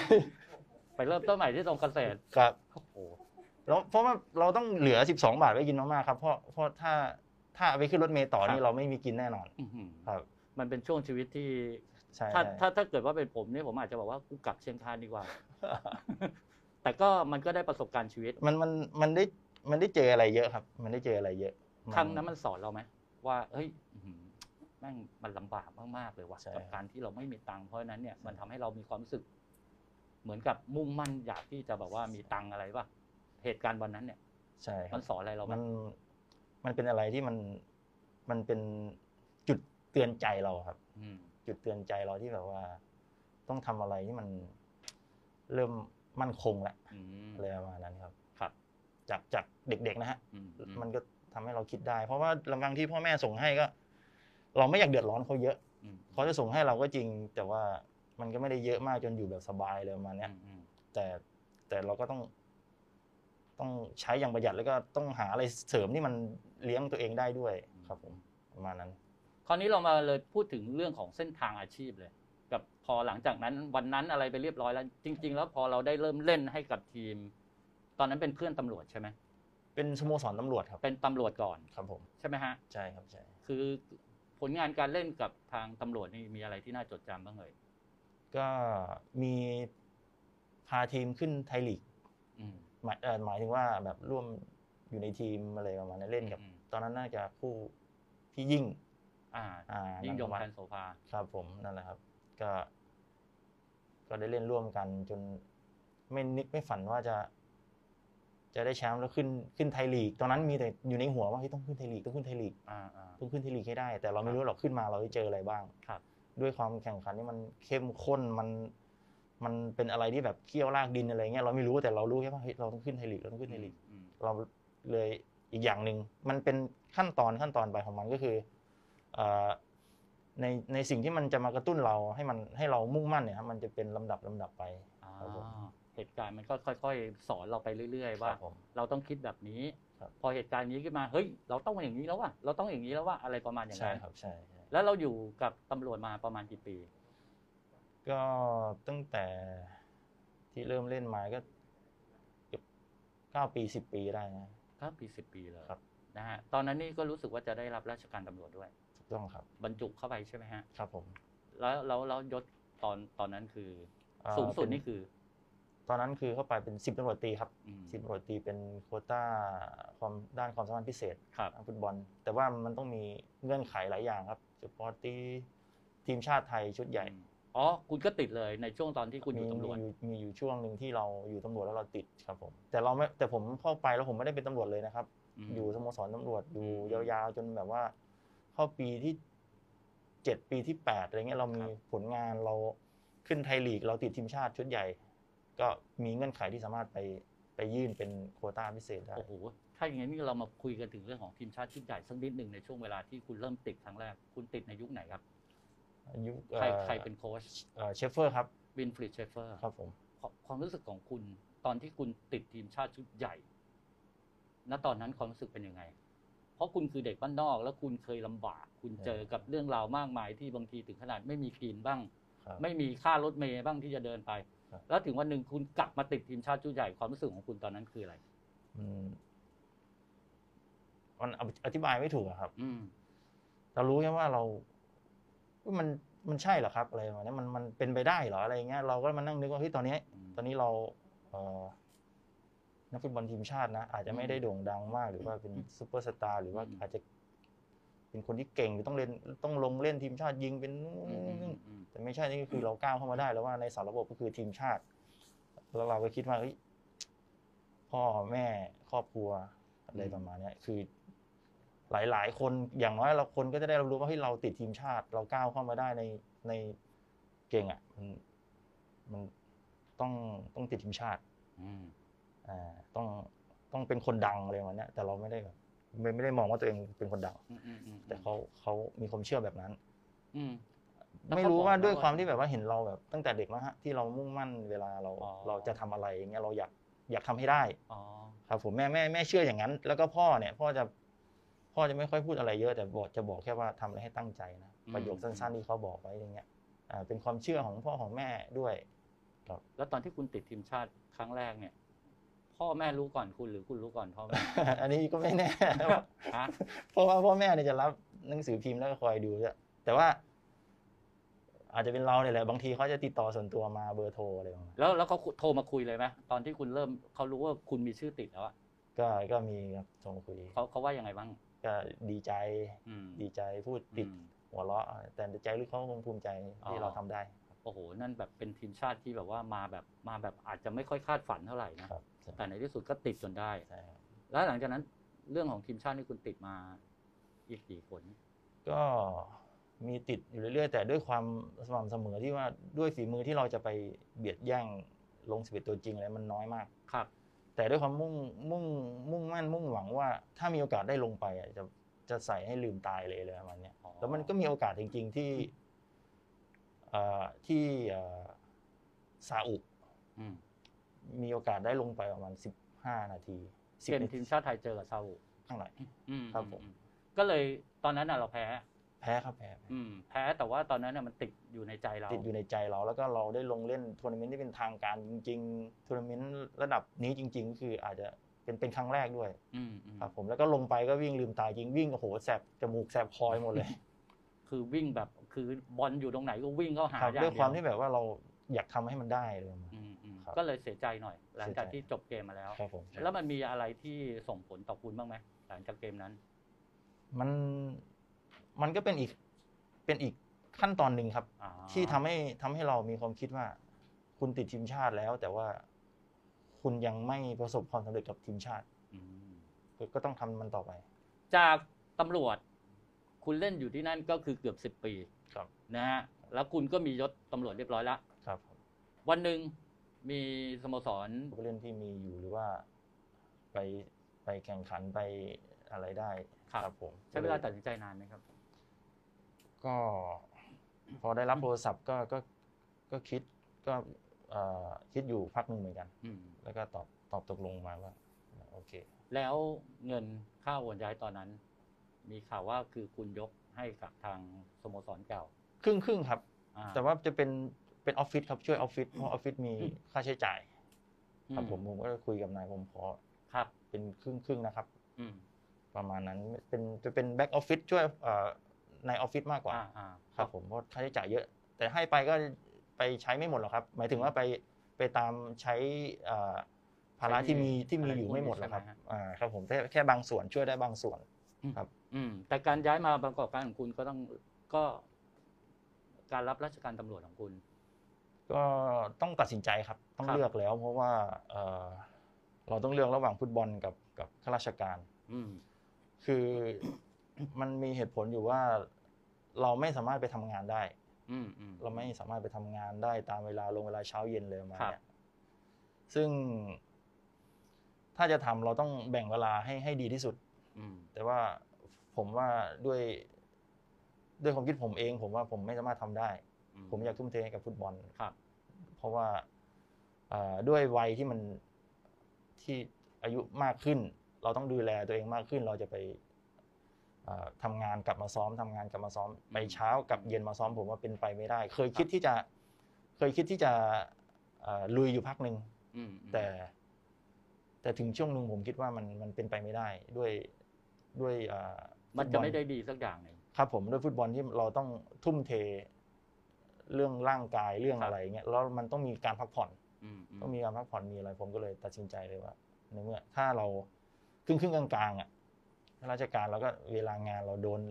ไปเริ่มต้นใหม่ที่ตรงเกษตรครับ โอ้โหแล้วเพราะว่าเราต้องเหลือ 12 บาทไว้กินมากๆครับเพราะเพราะถ้า ถ้าเอาไปขึ้นรถเมล์ต่อนี่เราไม่มีกินแน่นอนอื้อหือครับ มันเป็นช่วงชีวิตที่ใช่ถ้าใช่ถ้าถ้าเกิดว่าเป็นผมเนี่ยผมอาจจะบอกว่ากูกลับเชียงคานดีกว่า แต่ก็มันก็ได้ประสบการณ์ชีวิต มันมันมันได้มันได้เจออะไรเยอะครับ มันได้เจออะไรเยอะครั้งนั้นมันสอนเราไหมว่า เฮ้ยอื้อหือแม่งมันลำบากมากๆเลยว่ะใช่กับการที่เราไม่มีตังค์เพราะฉะนั้นเนี่ยมันทำให้เรามีความรู้สึก เหมือนกับมุ่งมั่นอยากที่จะแบบว่ามีตังค์อะไรป่ะเหตุการณ์วันนั้นเนี่ย ใช่ครัมับนสอนอะไรเราไหมมัน มันเป็นอะไรที่มันมันเป็นจุดเตือนใจเราครับอืมจุดเตือนใจเราที่แบบว่า ต้องทำอะไรที่มันเริ่มมั่นคงแล้วอืมอะไรประมาณนั้นครับครับจากจากเด็กๆนะฮะอืมอืมันก็ทำให้เราคิดได้ เพราะว่าลำพังที่พ่อแม่ส่งให้ก็ เราไม่อยากเดือดร้อนเขาเยอะอืมเขาจะส่งให้เราก็จริง แต่ว่ามันก็ไม่ได้เยอะมากจนอยู่แบบสบายเลยประมาณเนี้ยอืมอืมแต่แต่เราก็ต้อง ต้องใช้อย่างประหยัดแล้วก็ต้องหาอะไรเสริมที่มัน เลี้ยงตัวเองได้ด้วยครับผมประมาณนั้น คราวนี้เรามาเลยพูดถึงเรื่องของเส้นทางอาชีพเลย กับพอหลังจากนั้นวันนั้นอะไรไปเรียบร้อยแล้ว จริง ๆ แล้วพอเราได้เริ่มเล่นให้กับทีม ตอนนั้นเป็นเพื่อนตำรวจใช่ไหมเป็นสโมสรตำรวจครับ เป็นตำรวจก่อนครับผมใช่ไหมฮะใช่ครับใช่คือผลงานการเล่นกับทางตำรวจนี่มีอะไรที่น่าจดจำบ้างเลยก็มีพาทีมขึ้นไทยลีกอืม หมายเอ่อหมายถึงว่าแบบร่วม อยู่ในทีมอะไรประมาณนั้นเล่นกับอืมตอนนั้นน่าจะคู่พี่ยิ่ง อ่าอ่ายิ่งยงนันทวัฒพัน์นโสภาครับผมนั่นแหละครับ ก็ ก็ได้เล่นร่วมกันจนไม่นึกไม่ฝันว่าจะ จะได้แชมป์แล้วขึ้นขึ้นไทยลีก ตอนนั้นมีแต่อยู่ในหัวว่าเฮ้ยต้องขึ้นไทยลีกต้องขึ้นไทยลีกอ่าอ่าต้องขึ้นไทยลีกให้ได้ แต่เราไม่รู้หรอกขึ้นมาเราจะเจออะไรบ้างครับ ด้วยความแข่งขันที่มันเข้มข้นมันมันเป็นอะไรที่แบบเคี่ยวลากดินอะไรเงี้ยเราไม่รู้แต่เรารู้แค่ว่าเฮ้ยเราต้องขึ้นไทยลีกเราต้องขึ้นไทยลีกอืมเรา เลยอีกอย่างหนึ่งมันเป็นขั้นตอนขั้นตอนไปของมันก็คือเอ่อในในสิ่งที่มันจะมากระตุ้นเราให้มันให้เรามุ่งมั่นเนี่ยครับมันจะเป็นลำดับลำดับไปอ่าครับผมเหตุการณ์มันก็ค่อย ๆ สอนเราไปเรื่อย ๆ ว่าครับผมเราต้องคิดแบบนี้ครับพอเหตุการณ์นี้ขึ้นมาเฮ้ย เราต้องอย่างนี้แล้วว่ะเราต้องอย่างนี้แล้วว่าอะไรประมาณอย่างใช่นั้นครับใช่ใช่แล้วเราอยู่กับตำรวจมาประมาณกี่ปี ก็ตั้งแต่ที่เริ่มเล่นมาก็เกือบเก้าปีสิบปีได้นะ ครับปีสิบปีเลยครับ นะฮะตอนนั้นนี่ก็รู้สึกว่าจะได้รับราชการตำรวจด้วยถูกต้องครับ บรรจุเข้าไปใช่ไหมฮะครับผม แล้วแล้วแล้วยศตอนตอนนั้นคือเอ่อสูงสุดเป็นี่คือ ตอนนั้นคือเข้าไปเป็นสิบตำรวจตรีครับอืมสิบตำรวจตรีเป็นโควต้าความด้านความสามารถพิเศษครับทางฟุตบอล แต่ว่ามันต้องมีเงื่อนไขหลายอย่างครับสปอร์ตตีทีมชาติไทยชุดใหญ่ อืมอ๋อ คุณก็ติดเลยในช่วงตอนที่คุณอยู่มีตำรวจ มีมีอยู่ช่วงหนึ่งที่เราอยู่ตำรวจแล้วเราติดครับผม แต่เราไม่แต่ผมเข้าไปแล้วผมไม่ได้เป็นตำรวจเลยนะครับมอยู่สโมสรตำรวจอยู่อืมยาวๆจนแบบว่า เข้าปีที่เจ็ดปีที่แปดอะไรเงี้ยเรามีครับผลงานเราขึ้นไทยลีก เราติดทีมชาติชุดใหญ่ ก็มีเงื่อนไขที่สามารถไปไปยื่นเป็นโควต้าพิเศษได้โอ้โหถ้าอย่างนี้นี่เรามาคุยกันถึงเรื่องของทีมชาติชุดใหญ่สักนิดหนึ่งในช่วงเวลาที่คุณเริ่มติดครั้งแรก คุณติดในยุคไหนครับ อายุใครใครเป็นโค้ชเอ่อเชฟเฟอร์ครับวินฟรีดเชฟเฟอร์ครับผมความรู้สึกของคุณตอนที่คุณติดทีมชาติชุดใหญ่ ณตอนนั้นความรู้สึกเป็นยังไง เพราะคุณคือเด็กบ้านนอก แล้วคุณเคยลำบาก คุณเจอกับเรื่องราวมากมายที่บางทีถึงขนาดไม่มีกินบ้างครับไม่มีค่ารถเมย์บ้างที่จะเดินไปครับแล้วถึงวันหนึ่งคุณกลับมาติดทีมชาติชุดใหญ่ความรู้สึกของคุณตอนนั้นคืออะไรอืมมันอธิบายไม่ถูกอะครับอืมเรารู้แค่ว่าเรา ว่ามันมันใช่เหรอครับอะไรประมาณนี้มันมันเป็นไปได้เหรออะไรเงี้ยเราก็มานั่งนึกว่าเฮ้ยตอนนี้ ตอนนี้เราเอ่อนักฟุตบอลทีมชาตินะ อาจจะไม่ได้โด่งดังมากหรือว่าเป็นซูเปอร์สตาร์หรือว่าอืมอาจจะเป็นคนที่เก่งหรือต้องเล่นต้องลงเล่นทีมชาติยิงเป็นนู่นอืมนี่อืนี่มอืมแต่ไม่ใช่นี่ก็คือเราก้าวเข้ามาได้ แล้วว่าในสารระบบก็คือทีมชาติ แล้วเราก็คิดว่าเฮ้ยพ่อแม่ครอบครัวอะไรประมาณเนี้ยคือ หลาย ๆ คนอย่างน้อยเราคนก็จะได้รับรู้ว่าเฮ้ยเราติดทีมชาติ เราก้าวเข้ามาได้ในในเก่งอะมันมันต้องต้องติดทีมชาติอืมอ่าต้องต้องเป็นคนดังอะไรประมาณเนี้ยแต่เราไม่ได้แบบไม่ไม่ได้มองว่าตัวเองเป็นคนดังอืมอืมอืมแต่เขาเขามีความเชื่อแบบนั้น อืมแล้วไม่เขารู้บอกว่าไหมด้วยว่าความที่แบบว่าเห็นเราแบบตั้งแต่เด็กแล้วฮะที่เรามุ่งมั่นเวลาเราอ๋อเราจะทำอะไรอย่างเงี้ยเราอยากอยากทำให้ได้อ๋อครับผมแม่แม่แม่เชื่ออย่างนั้น แล้วก็พ่อเนี่ย พ่อจะ พ่อจะไม่ค่อยพูดอะไรเยอะแต่บอกจะบอกแค่ว่าทำอะไรให้ตั้งใจนะประโยคสั้นๆที่เขาบอกไว้อย่างเงี้ยอ่าเป็นความเชื่อของพ่อของแม่ด้วยแล้วตอนที่คุณติดทีมชาติครั้งแรกเนี่ย พ่อแม่รู้ก่อนคุณหรือคุณรู้ก่อนพ่อแม่อันนี้ก็ไม่แน่ฮะเพราะว่าพ่อแม่เนี่ยจะรับหนังสือพิมพ์แล้วก็คอยดูด้วยแต่ว่า อาจจะเป็นเราเนี่ยแหละบางทีเขาจะติดต่อส่วนตัวมาเบอร์โทรอะไรประมาณแล้วแล้วเขาโทรมาคุยเลยไหมตอนที่คุณเริ่มเขารู้ว่าคุณมีชื่อติดแล้วอะก็ก็มีครับโทรมาคุยเขาเขาว่ายังไงบ้าง ก็ดีใจอืมดีใจพูดติดอืมหัวเราะแต่ใจลึกเขาคงภูมิใจอ๋ที่อเราทำได้โอ้โห นั่นแบบเป็นทีมชาติที่แบบว่ามาแบบมาแบบอาจจะไม่ค่อยคาดฝันเท่าไหร่นะครับแต่ในที่สุดก็ติดจนได้ใช่ครับแล้วหลังจากนั้นเรื่องของทีมชาติที่คุณติดมาอีกกี่คน ก็มีติดอยู่เรื่อยๆ แต่ด้วยความสม่ำเสมอที่ว่าด้วยฝีมือที่เราจะไปเบียดแย่งลงสิบเอ็ดตัวจริงอะไรมันน้อยมาก ครับ แต่ด้วยความมุ่งมุ่งมุ่งมั่นมุ่งหวังว่า ถ้ามีโอกาสได้ลงไปอะจะจะใส่ให้ลืมตายเลยเลยประมาณเนี้ยอ๋อแล้วมันก็มีโอกาสจริง ๆ ที่เอ่อที่เอ่อซาอุอืมมีโอกาสได้ลงไปประมาณสิบห้านาทีสิบเป็นนาทีทีมชาติไทยเจอกับซาอุข้างหลังอืมครับผมอืก็เลยตอนนั้นน่ะเราแพ้ แพ้ครับแพ้อืมแพ้แต่ว่าตอนนั้นน่ะมันติดอยู่ในใจเราติดอยู่ในใจเรา แล้วก็เราได้ลงเล่นทัวร์นาเมนต์ที่เป็นทางการจริงๆทัวร์นาเมนต์ระดับนี้จริง ๆ คืออาจจะเป็นเป็นครั้งแรกด้วยอืมอืมครับผมแล้วก็ลงไปก็วิ่งลืมตายจริงวิ่งโอ้โหแสบจมูกแสบคอหมดเลย คือวิ่งแบบคือบอลอยู่ตรงไหนก็วิ่งเข้าหาครับอย่างด้วยความเดีที่แบบว่าเราอยากทำให้มันได้เลยอืมอืมครับก็เลยเสียใจหน่อย หลังจากเสียใจที่จบเกมมาแล้วครับผมแล้วมันมีอะไรที่ส่งผลต่อคุณบ้างไหมหลังจากเกมนั้น มัน มันก็เป็นอีกเป็นอีกขั้นตอนหนึ่งครับอ๋อที่ทำให้ทำให้เรามีความคิดว่า คุณติดทีมชาติแล้ว แต่ว่าคุณยังไม่ประสบความสำเร็จกับทีมชาติอืมก็ก็ต้องทำมันต่อไป จากตำรวจ คุณเล่นอยู่ที่นั่นก็คือเกือบสิบ10ปีครับนะฮะแล้วคุณก็มียศตำรวจเรียบร้อยแล้วครับผมวันหนึ่งมีสโมสรผู้เล่นที่มีอยู่หรือว่าไปไปแข่งขันไปอะไรได้ครับผมใช้เวลาตัดสินใจนานไหมครับ ก็พอได้รับโทรศัพท์ก็ก็ก็คิดก็เอ่อคิดอยู่พักหนึ่งเหมือนกันอืมแล้วก็ตอบตอบตกลงมาว่าโอเค แล้วเงินค่าโอนย้ายตอนนั้น มีข่าวว่าคือคุณยกให้กับทางสโมสรเก่า ครึ่งครึ่งครับอ่าแต่ว่าจะเป็นเป็นออฟฟิศครับช่วยออฟฟิศเพราะออฟฟิศมีค่าใช้จ่าย ครับอืผมผมก็คุยกับนายผมขอครับ เป็นครึ่งครึ่งนะครับอืมประมาณนั้นเป็นจะเป็น back office ช่วยเอ่อ ในออฟฟิศมากกว่าอ่าอ่าครับผมเพราะค่าใช้จ่ายเยอะ แต่ให้ไปก็ไปใช้ไม่หมดหรอกครับ หมายถึงว่าไปไปตามใช้เอ่อภาระที่มีที่มีอยู่ไม่หมดหรอกครับอ่าครับผมแค่แค่บางส่วนช่วยได้บางส่วนครับ อืมแต่การย้ายมาประกอบการของคุณก็ต้องก็ การรับราชการตำรวจของคุณ ก็ต้องตัดสินใจครับ ต้องครับเลือกแล้ว เพราะว่าเอ่อเราต้องเลือกระหว่างฟุตบอลกับกับข้าราชการ อืมคือ มันมีเหตุผลอยู่ว่าเราไม่สามารถไปทำงานได้อืมอืมเราไม่สามารถไปทำงานได้ตามเวลาลงเวลาเช้าเย็นเลยประมาครับเนี่ยซึ่ง ถ้าจะทำเราต้องแบ่งเวลาให้ให้ดีที่สุด อืมแต่ว่าผมว่าด้วย ด้วยความคิดผมเอง ผมว่าผมไม่สามารถทำได้ ผมอยากทุ่มเทให้กับฟุตบอลครับ เพราะว่าเอ่อด้วยวัยที่มันที่อายุมากขึ้น เราต้องดูแลตัวเองมากขึ้น เราจะไปเอ่อ ทำงานกลับมาซ้อมทำงานกลับมาซ้อมไปเช้ากับเย็นมาซ้อมผมว่าเป็นไปไม่ได้ เคยคิดที่จะ เคยคิดที่จะเอ่อลุยอยู่พักหนึ่งอืมแต่ แต่ถึงช่วงหนึ่งผมคิดว่ามันมันเป็นไปไม่ได้ด้วยด้วยเอ่อมันฟุตจะบอลไม่ได้ดีสักอย่างหนึ่งครับ ผมด้วยฟุตบอลที่เราต้องทุ่มเทเรื่องร่างกายเรื่องครับอะไรเงี้ยแล้วมันต้องมีการพักผ่อนอืมอืมต้องมีการพักผ่อนมีอะไร ผมก็เลยตัดสินใจเลยว่าในเมื่อถ้าเราครึ่งครึ่งๆกลางๆอะ ราชการเราก็เวลางานเราโดน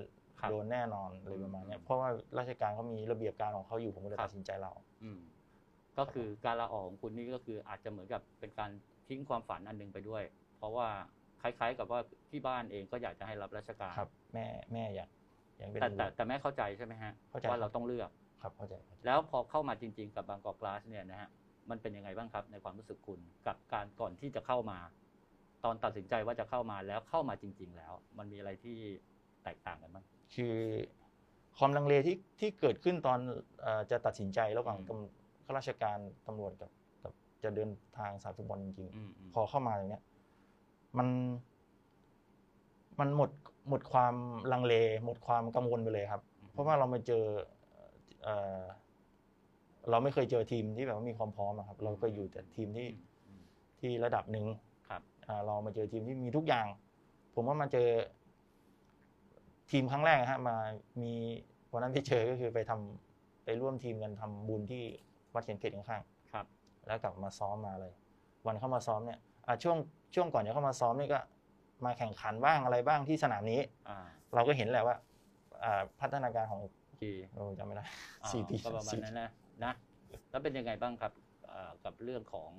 ครับโดนแน่นอนอะไรประมาณเนี้ยอืมเพราะว่าราชการเขามีระเบียบการของเขาอยู่ผมก็เลยครับตัดสินใจเราอืมก็คือการลาออกของคุณนี่ก็คืออาจจะเหมือนกับเป็นการทิ้งความฝันอันหนึงไปด้วย เพราะว่าคล้ายๆ กับว่าที่บ้านเองก็อยากจะให้รับราชการครับ แม่แม่อยากอยากเป็นแต่แต่ตำรวจแต่แม่เข้าใจใช่ไหมฮะเข้าใจว่าเราต้องเลือกครับเข้าใจเข้าใจ แล้วพอเข้ามาจริง ๆ กับบางกอกกลาสเนี่ยนะฮะมันเป็นยังไงบ้างครับในความรู้สึกคุณกับการก่อนที่จะเข้ามา ตอนตัดสินใจว่าจะเข้ามาแล้วเข้ามาจริง ๆ แล้ว มันมีอะไรที่แตกต่างกันบ้างคือความลังเลที่ที่เกิดขึ้นตอนเอ่อจะตัดสินใจระหว่างอืมตำข้าราชการตำรวจกับกับจะเดินทางสายฟุตบอลจริงอืมอืมๆพอเข้ามาอย่างเนี้ยมัน มันหมดหมดความลังเล หมดความกังวลไปเลยครับ เพราะว่าเรามาเจอเอ่อเราไม่เคยเจอทีมที่แบบว่ามีความพร้อมอะครับ เราก็อยู่แต่ทีมที่อืมอืมที่ระดับหนึ่งครับอ่า เรามาเจอทีมที่มีทุกอย่าง ผมว่ามาเจอ ทีมครั้งแรกฮะมามีวันนั้นที่เจอก็คือไปทำไปร่วมทีมกันทำบุญที่วัดเขียนเขตข้างครับๆแล้วกลับมาซ้อมมาเลย วันเข้ามาซ้อมเนี่ยอ่าช่วงช่วงก่อนจะเข้ามาซ้อมนี่ก็ มาแข่งขันบ้างอะไรบ้างที่สนามนี้อ่าเราก็เห็นแหละว่าอ่าพัฒนาการของทีโอ้จำไม่ได้อ่าสี่ปีก็ประมาณสี่นั้นนะนะแล้วเป็นยังไงบ้างครับเอ่อกับเรื่องของ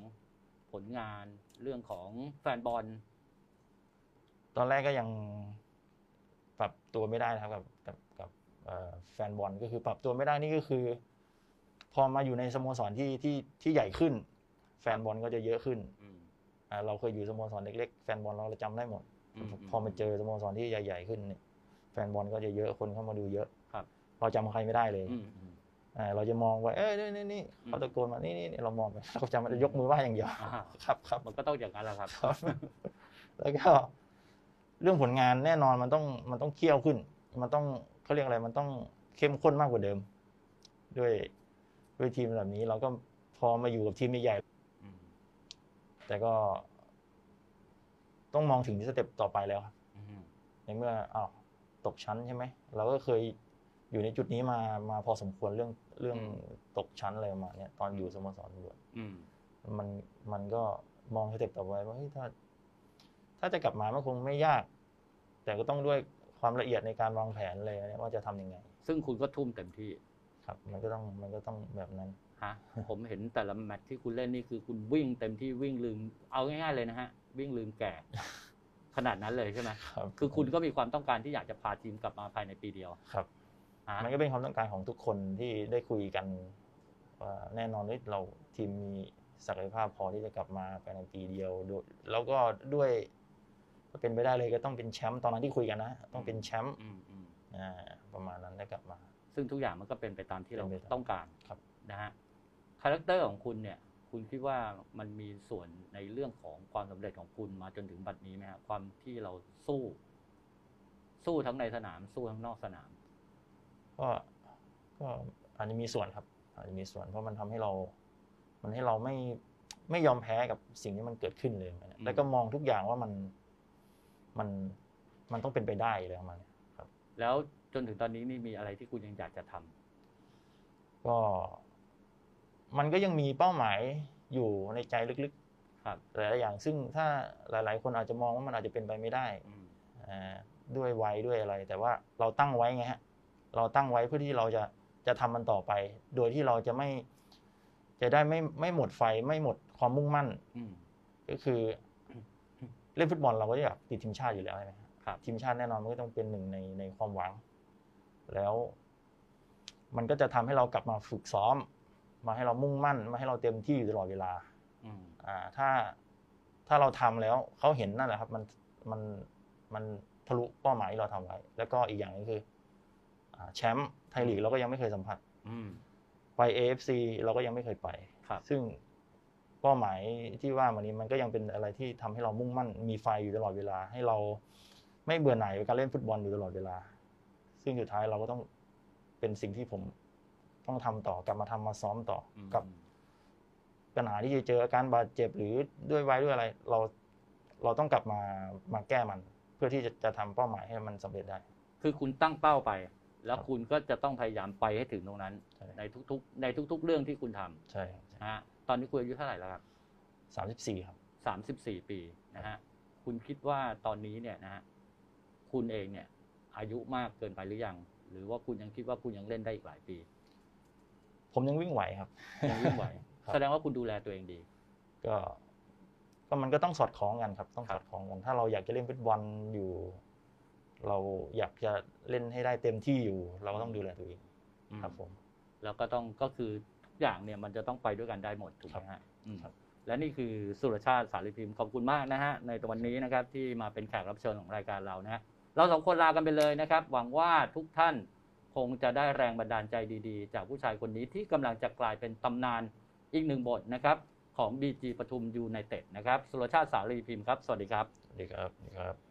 ผลงานเรื่องของแฟนบอล ตอนแรกก็ยังปรับตัวไม่ได้นะครับกับกับกับเอ่อแฟนบอลก็คือปรับตัวไม่ได้นี่ก็คือ พอมาอยู่ในสโมสรที่ที่ที่ใหญ่ขึ้น แฟนบอลก็จะเยอะขึ้นอืม อ่าเราเคยอยู่สโมสรเล็กๆแฟนบอลเราจำได้หมด อืม พอมาเจอสโมสรที่ใหญ่ ๆ ขึ้นเนี่ยแฟนบอลก็จะเยอะคนเข้ามาดูเยอะครับ เราจำใครไม่ได้เลย อืมอืมอ่า เราจะมองว่าเอ้ยนี่นี่นี่อืมเขาตะโกนมานี่นี่นี่เรามองไปเราจำมันจะยกมือไหว้อย่างเดียวอ่าครับครับมันก็ต้องอย่างนั้นแหละครับครับ แล้วก็เรื่องผลงานแน่นอนมันต้องมันต้องเคี่ยวขึ้น มันต้องเขาเรียกอะไรมันต้องเข้มข้นมากกว่าเดิม ด้วยด้วยทีมแบบนี้ เราก็พอมาอยู่กับทีมใหญ่อืมๆแต่ก็ ต้องมองถึง step ต่อไปแล้วครับอืมในเมื่ออ้าวตกชั้นใช่ไหมเราก็เคย อยู่ในจุดนี้มามาพอสมควรเรื่องเรื่องตกชั้นอะไรประมาณเนี้ยตอนอยู่สโมสรตำรวจอืมมันมันก็มอง step ต่อไปว่าเฮ้ยถ้า ถ้าจะกลับมามันคงไม่ยาก แต่ก็ต้องด้วยความละเอียดในการวางแผนเลยนะว่าจะทำยังไง ซึ่งคุณก็ทุ่มเต็มที่ ครับ มันก็ต้องมันก็ต้องแบบนั้นฮะผมเห็นแต่ละแมตช์ที่คุณเล่นนี่คือคุณวิ่งเต็มที่วิ่งลืม เอาง่ายๆเลยนะฮะ วิ่งลืมแก่ขนาดนั้นเลยใช่ไหมครับคือคุณก็มีความต้องการที่อยากจะพาทีมกลับมาภายในปีเดียวครับฮะ มันก็เป็นความต้องการของทุกคนที่ได้คุยกันว่าแน่นอนว่าเราทีมมีศักยภาพพอที่จะกลับมาภายในปีเดียวด้วยแล้วก็ด้วยถ้าเป็นไปได้เลยก็ต้องเป็นแชมป์ตอนนั้นที่คุยกันนะ ต้องเป็นแชมป์อืมอืมอ่าประมาณนั้นได้กลับมา ซึ่งทุกอย่างมันก็เป็นไปตามที่เราเป็นไปตามต้องการครับนะฮะคาแรคเตอร์ของคุณเนี่ย คุณคิดว่ามันมีส่วนในเรื่องของความสำเร็จของคุณมาจนถึงบัดนี้ไหมฮะความที่เราสู้ สู้ทั้งในสนามสู้ทั้งนอกสนาม ก็ก็อาจจะมีส่วนครับ อาจจะมีส่วนเพราะมันทำให้เรา มันให้เราไม่ไม่ยอมแพ้กับสิ่งที่มันเกิดขึ้นเลยอืมแล้วก็มองทุกอย่างว่ามันมันมันต้องเป็นไปได้เลยประมาณเนี้ยครับ แล้วจนถึงตอนนี้นี่มีอะไรที่คุณยังอยากจะทำก็ มันก็ยังมีเป้าหมายอยู่ในใจลึกครับๆหลายๆอย่างซึ่งถ้าหลาย ๆ คนอาจจะมองว่ามันอาจจะเป็นไปไม่ได้อืมอ่าด้วยวัยด้วยอะไร แต่ว่าเราตั้งไว้ไงฮะ เราตั้งไว้เพื่อที่เราจะจะทำมันต่อไป โดยที่เราจะไม่ จะได้ไม่ไม่หมดไฟไม่หมดความมุ่งมั่นอืมก็คือ เล่นฟุตบอลเราก็อยากติดทีมชาติอยู่แล้วใช่ไหมครับครับทีมชาติแน่นอนมันก็ต้องเป็นหนึ่งในในความหวัง แล้ว มันก็จะทำให้เรากลับมาฝึกซ้อม มาให้เรามุ่งมั่น มาให้เราเต็มที่อยู่ตลอดเวลาอืมอ่า ถ้าถ้าเราทำแล้วเขาเห็นนั่นแหละครับ มันมันมันทะลุเป้าหมายที่เราทำไว้ แล้วก็อีกอย่างหนึงคืออ่า แชมป์ไทยลีกเราก็ยังไม่เคยสัมผัสอืมไป AFC เราก็ยังไม่เคยไปครับซึ่งเป้าหมายที่ว่ามานี้มันก็ยังเป็นอะไรที่ทำให้เรามุ่งมั่นมีไฟอยู่ตลอดเวลา ให้เราไม่เบื่อหน่ายกับการเล่นฟุตบอลอยู่ตลอดเวลา ซึ่งสุดท้ายเราก็ต้องเป็นสิ่งที่ผมต้องทำต่อกลับมาทำมาซ้อมต่อออืมกับปัญหาที่จะเจออาการบาดเจ็บหรือด้วยวัยด้วยอะไร เราเราต้องกลับมามาแก้มัน เพื่อที่จะจะทำเป้าหมายให้มันสำเร็จได้ คือคุณตั้งเป้าไป แล้วครับคุณก็จะต้องพยายามไปให้ถึงตรงนั้นใช่ในทุกๆ ในทุก ๆ เรื่องที่คุณทใช่ำนะฮะตอนนี้คุณอายุเท่าไหร่แล้วครับสามสิบสี่ครับสามสิบสี่ปีนะฮะคุณคิดว่าตอนนี้เนี่ยนะฮะคุณเองเนี่ย อายุมากเกินไปหรือยัง หรือว่าคุณยังคิดว่าคุณยังเล่นได้อีกหลายปี ผมยังวิ่งไหวครับยังวิ่งไหวครับแสดงว่าคุณดูแลตัวเองดี ก็ก็มันก็ต้องสอดคล้องกันครับ ต้องครัสอบดคล้องกัน ถ้าเราอยากจะเล่นฟุตบอลอยู่ เราอยากจะเล่นให้ได้เต็มที่อยู่ เราก็ต้องดูแลตัวเองครับผม แล้วก็ต้องก็คือทุกอย่างเนี่ยมันจะต้องไปด้วยกันได้หมดถูกไหมฮะอืมครับและนี่คือสุรชาติสารีพิมพ์ขอบคุณมากนะฮะในวันนี้นะครับที่มาเป็นแขกรับเชิญของรายการเรานะฮะเราสองคนลากันไปเลยนะครับ หวังว่าทุกท่านคงจะได้แรงบันดาลใจดีๆ จากผู้ชายคนนี้ที่กำลังจะกลายเป็นตำนานอีกหนึ่งบทนะครับ ของ BG ปทุมยูไนเต็ดนะครับ สุรชาติสารีพิมพ์ครับ สวัสดีครับ สวัสดีครับสวัสดีครับ